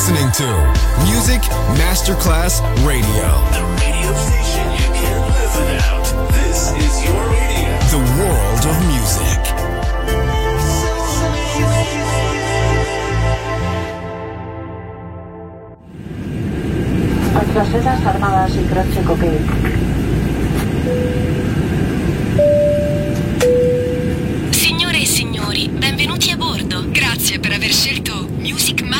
listening to Music Masterclass Radio. The radio station you can't live without. This is your radio. The world of music. Armadas y. Signore e signori, benvenuti a bordo. Grazie per aver scelto Music Masterclass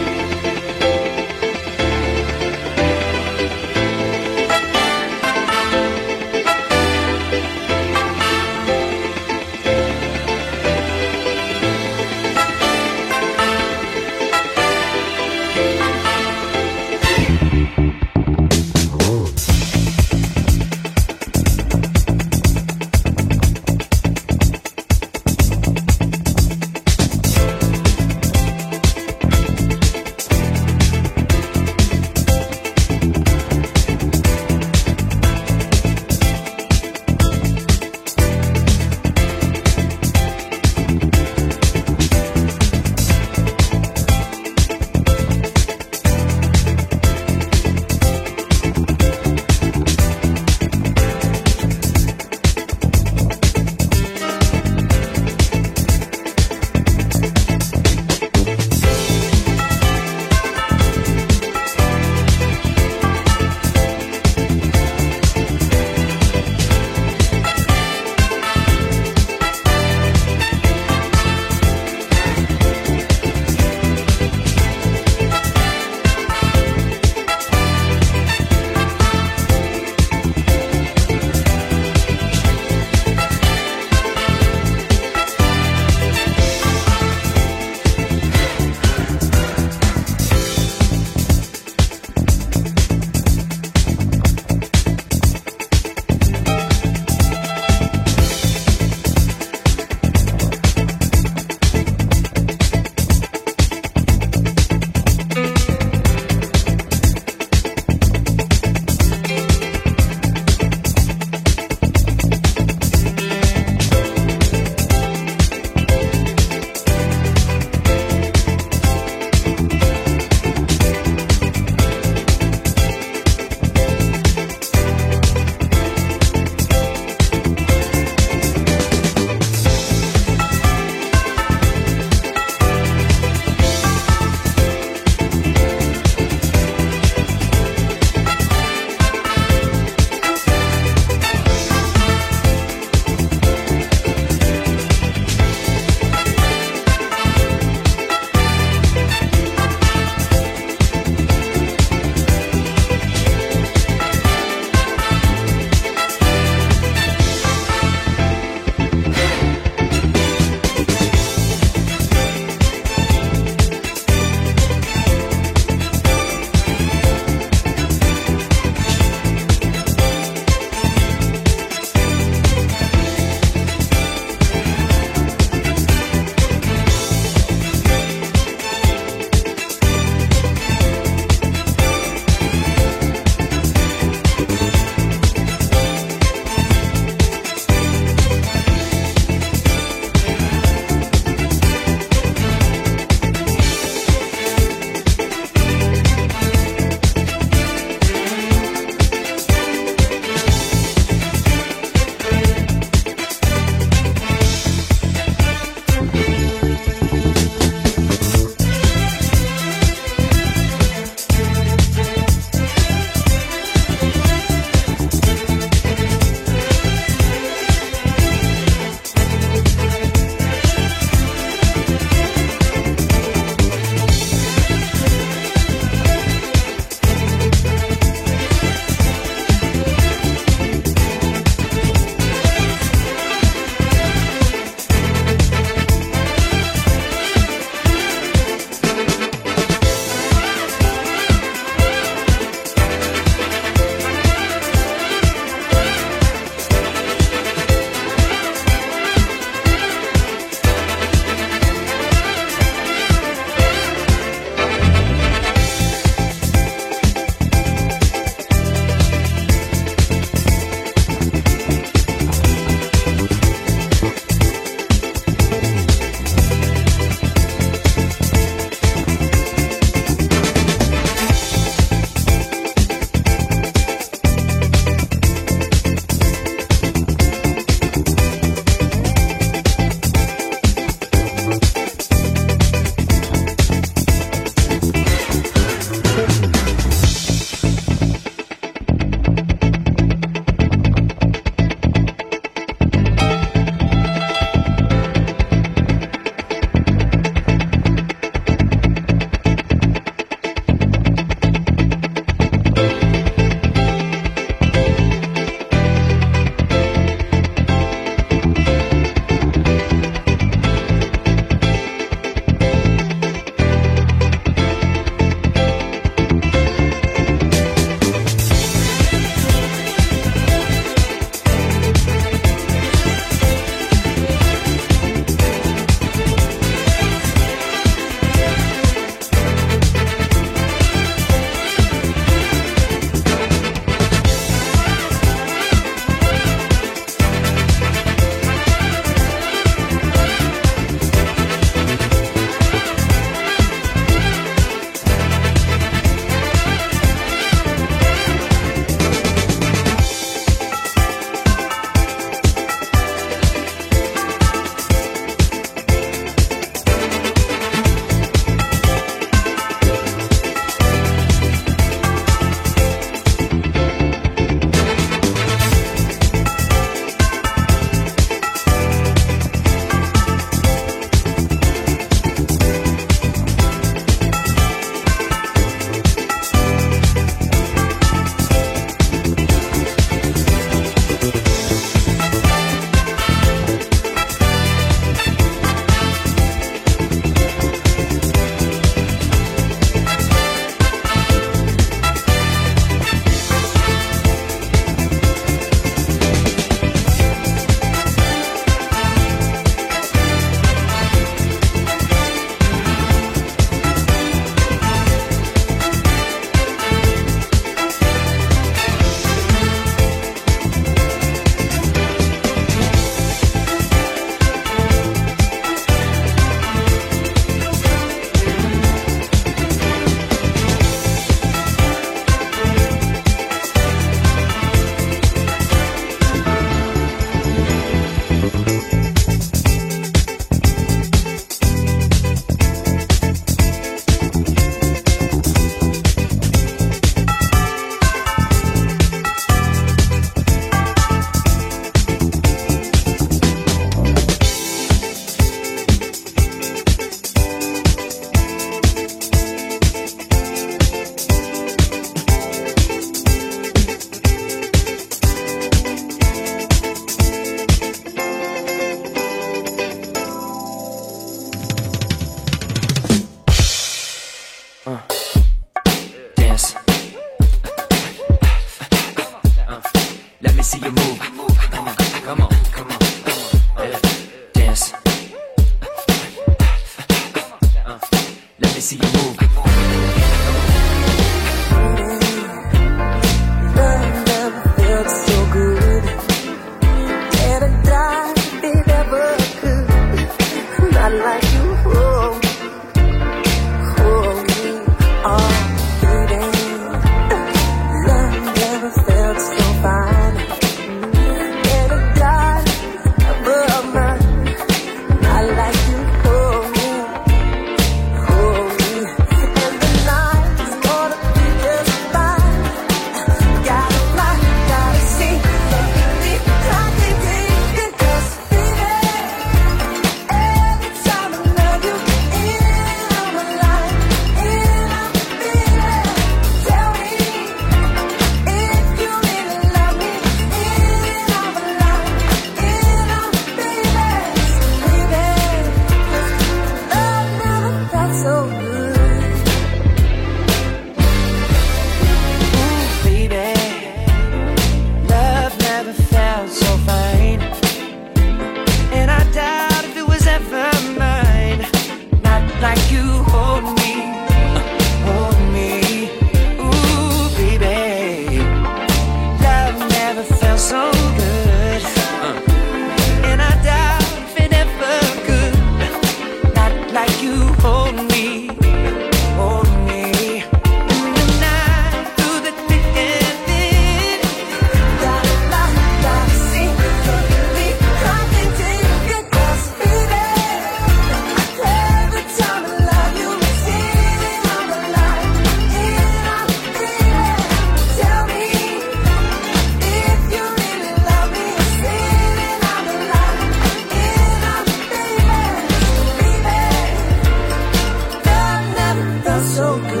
Good.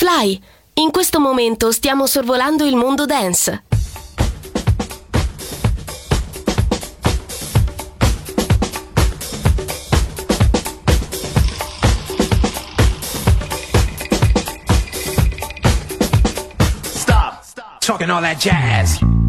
Fly! In questo momento stiamo sorvolando il mondo dance. Stop, stop talking all that jazz.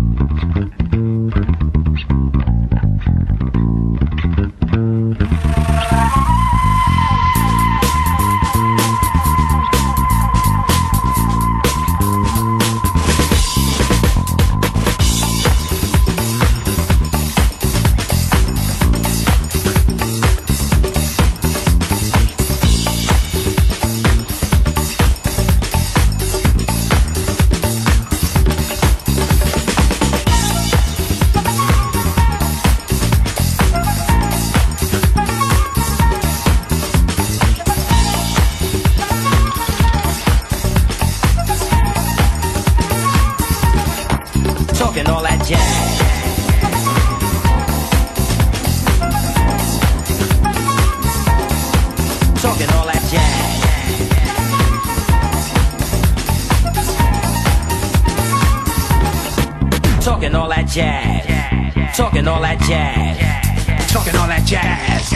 Talking all that jazz. Talking all that jazz. Talking all that jazz.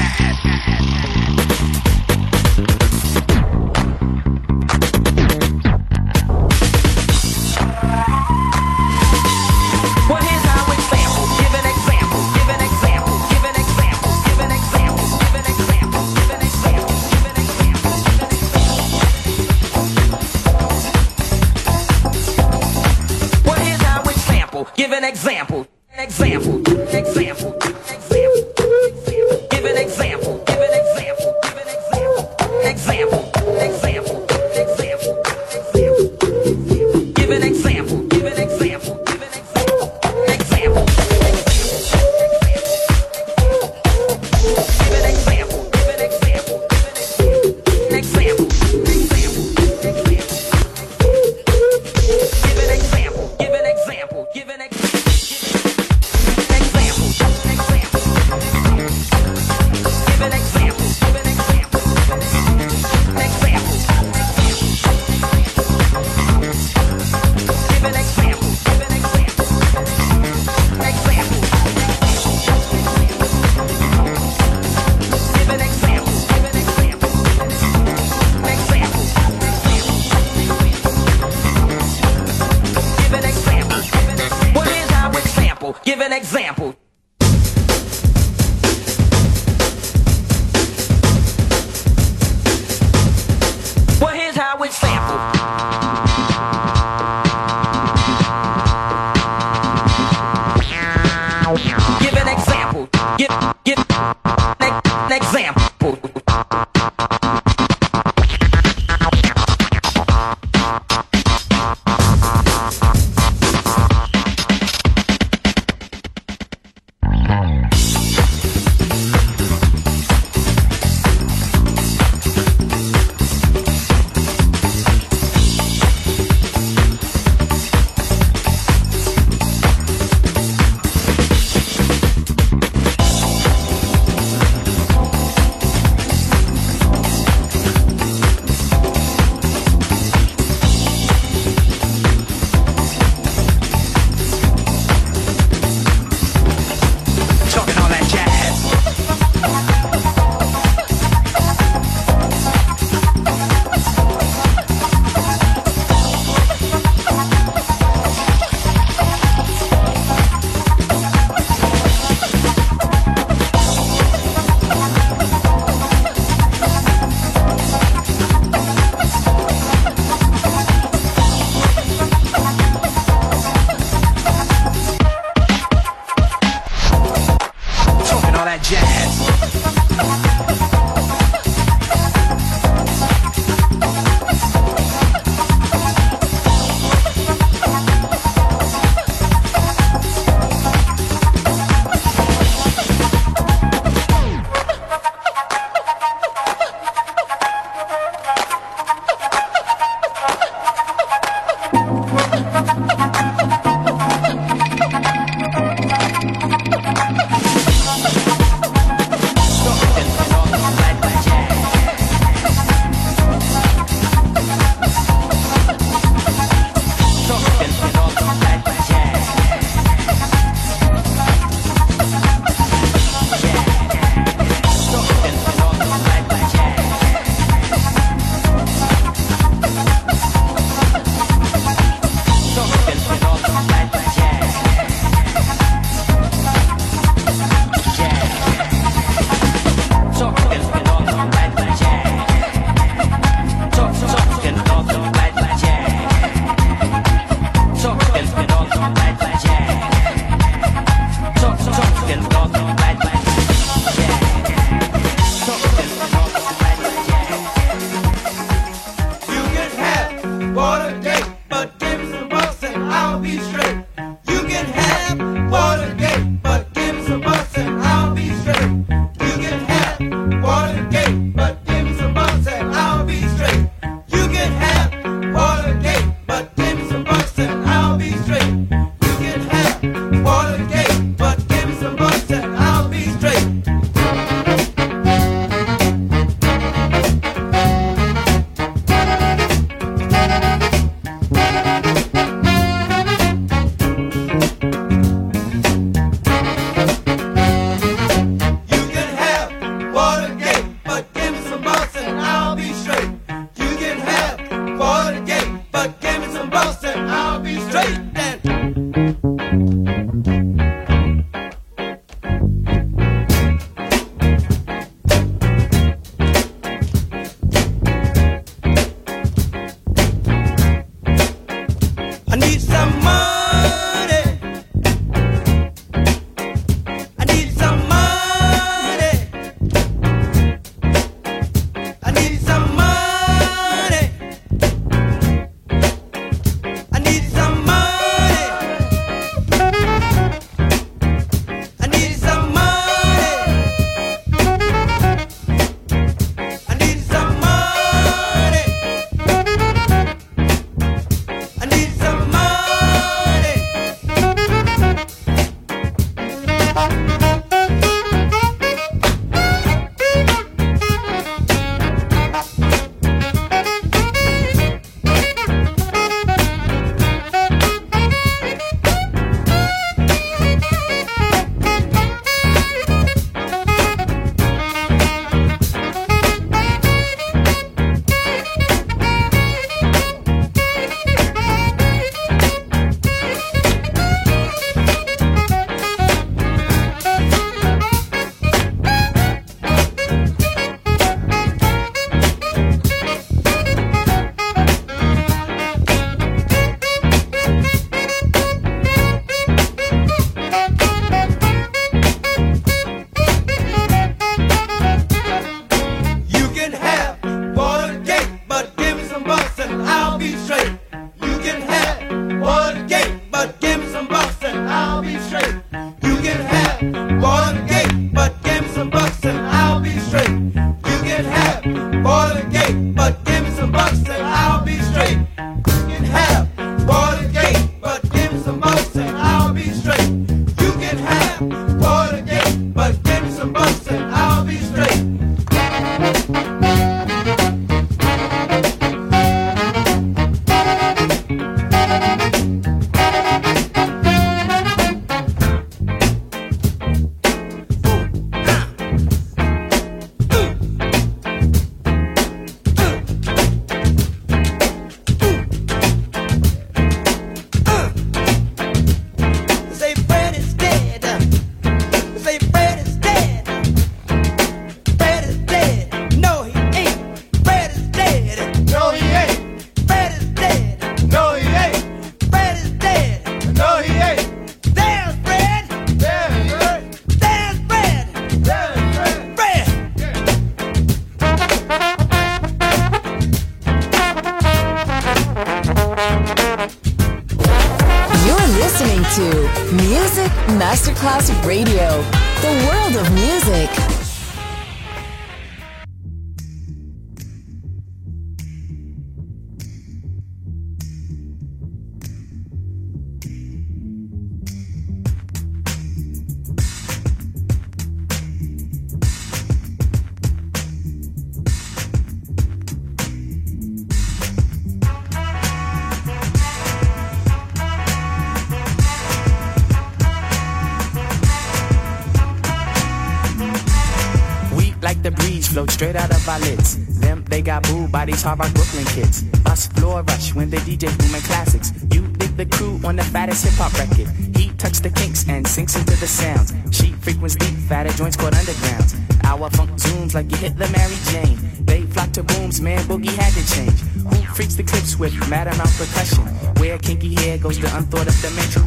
They got booed by these hard rock Brooklyn kids. Us floor rush when the DJ booming classics. You dig the crew on the fattest hip hop record. He tucks the kinks and sinks into the sounds. She frequents deep, fatter joints called undergrounds. Our funk zooms like you hit the Mary Jane. They flock to booms, man, Boogie had to change. Who freaks the clips with mad amount percussion? Where kinky hair goes to unthought of dimension.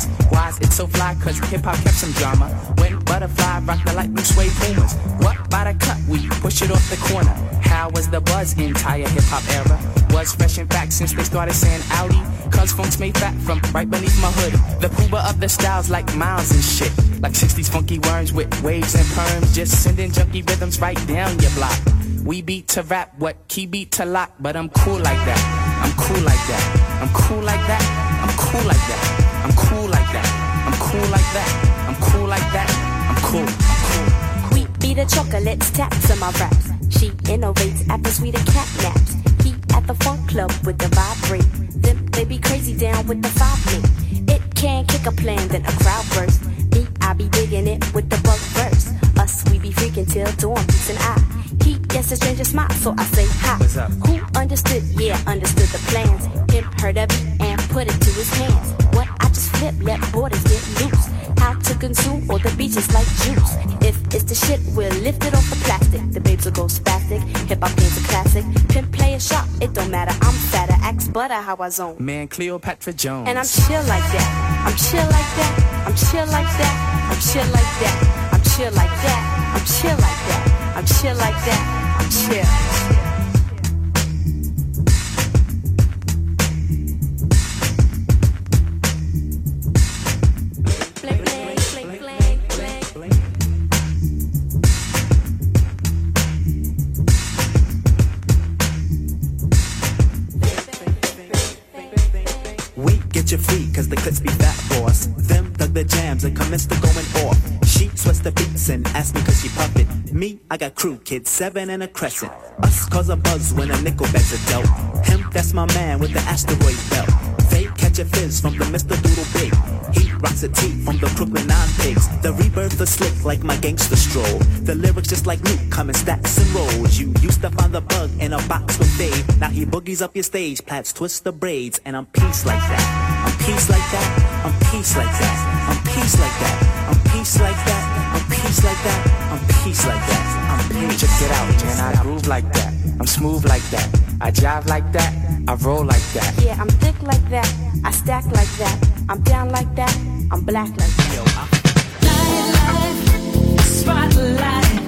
Hop era? Was fresh in fact since they started saying Audi. Cause funk's made fat from right beneath my hood. The pooba of the styles like miles and shit. Like 60s funky worms with waves and perms. Just sending junky rhythms right down your block. We beat to rap, what key beat to lock, but I'm cool like that. I'm cool like that. I'm cool like that. I'm cool like that. I'm cool like that. I'm cool like that. I'm cool like that. I'm cool. I'm cool. We be the chocolates, taps on my raps. She innovates after sweeter cat naps. He at the funk club with the vibrate. Them they be crazy down with the five me. It can kick a plan, then a crowd burst. Me, I be digging it with the bug verse. Us, we be freaking till dawn, and I. He gets a stranger smile, so I say hi. What's up? Who understood? Yeah, understood the plans. Him heard of it and put it to his hands. What I just flip, let borders get loose. Consume all the beaches like juice. If it's the shit, we'll lift it off the plastic. The babes will go spastic. Hip hop game's a classic. Pimp play a shot, it don't matter. I'm fatter, axe butter how I zone. Man, Cleopatra Jones. And I'm chill like that. I'm chill like that. I'm chill like that. I'm chill like that. I'm chill like that. I'm chill like that. I'm chill like that. I'm chill. Jams and commenced to going off. She sweats the beats and asked me cause she puff it. Me, I got crew, kids, seven and a crescent. Us cause a buzz when a nickel bags a dealt. Him, that's my man with the asteroid belt. They catch a fizz from the Mr. Doodlebug. He rocks a tee from the Brooklyn Nine Pigs. The rebirth is slick like my gangster stroll. The lyrics just like Luke, come in stacks and rolls. You used to find the bug in a box with Dave. Now he boogies up your stage, plats twist the braids, and I'm peace like that. I'm peace like that. I'm peace like that. I'm peace like that. I'm peace like that. I'm peace like that. I'm peace like that. I'm peace. Check it out, man. I groove like that. I'm smooth like that. I jive like that. I roll like that. Yeah, I'm thick like that. I stack like that. I'm down like that. I'm black like that. Spotlight.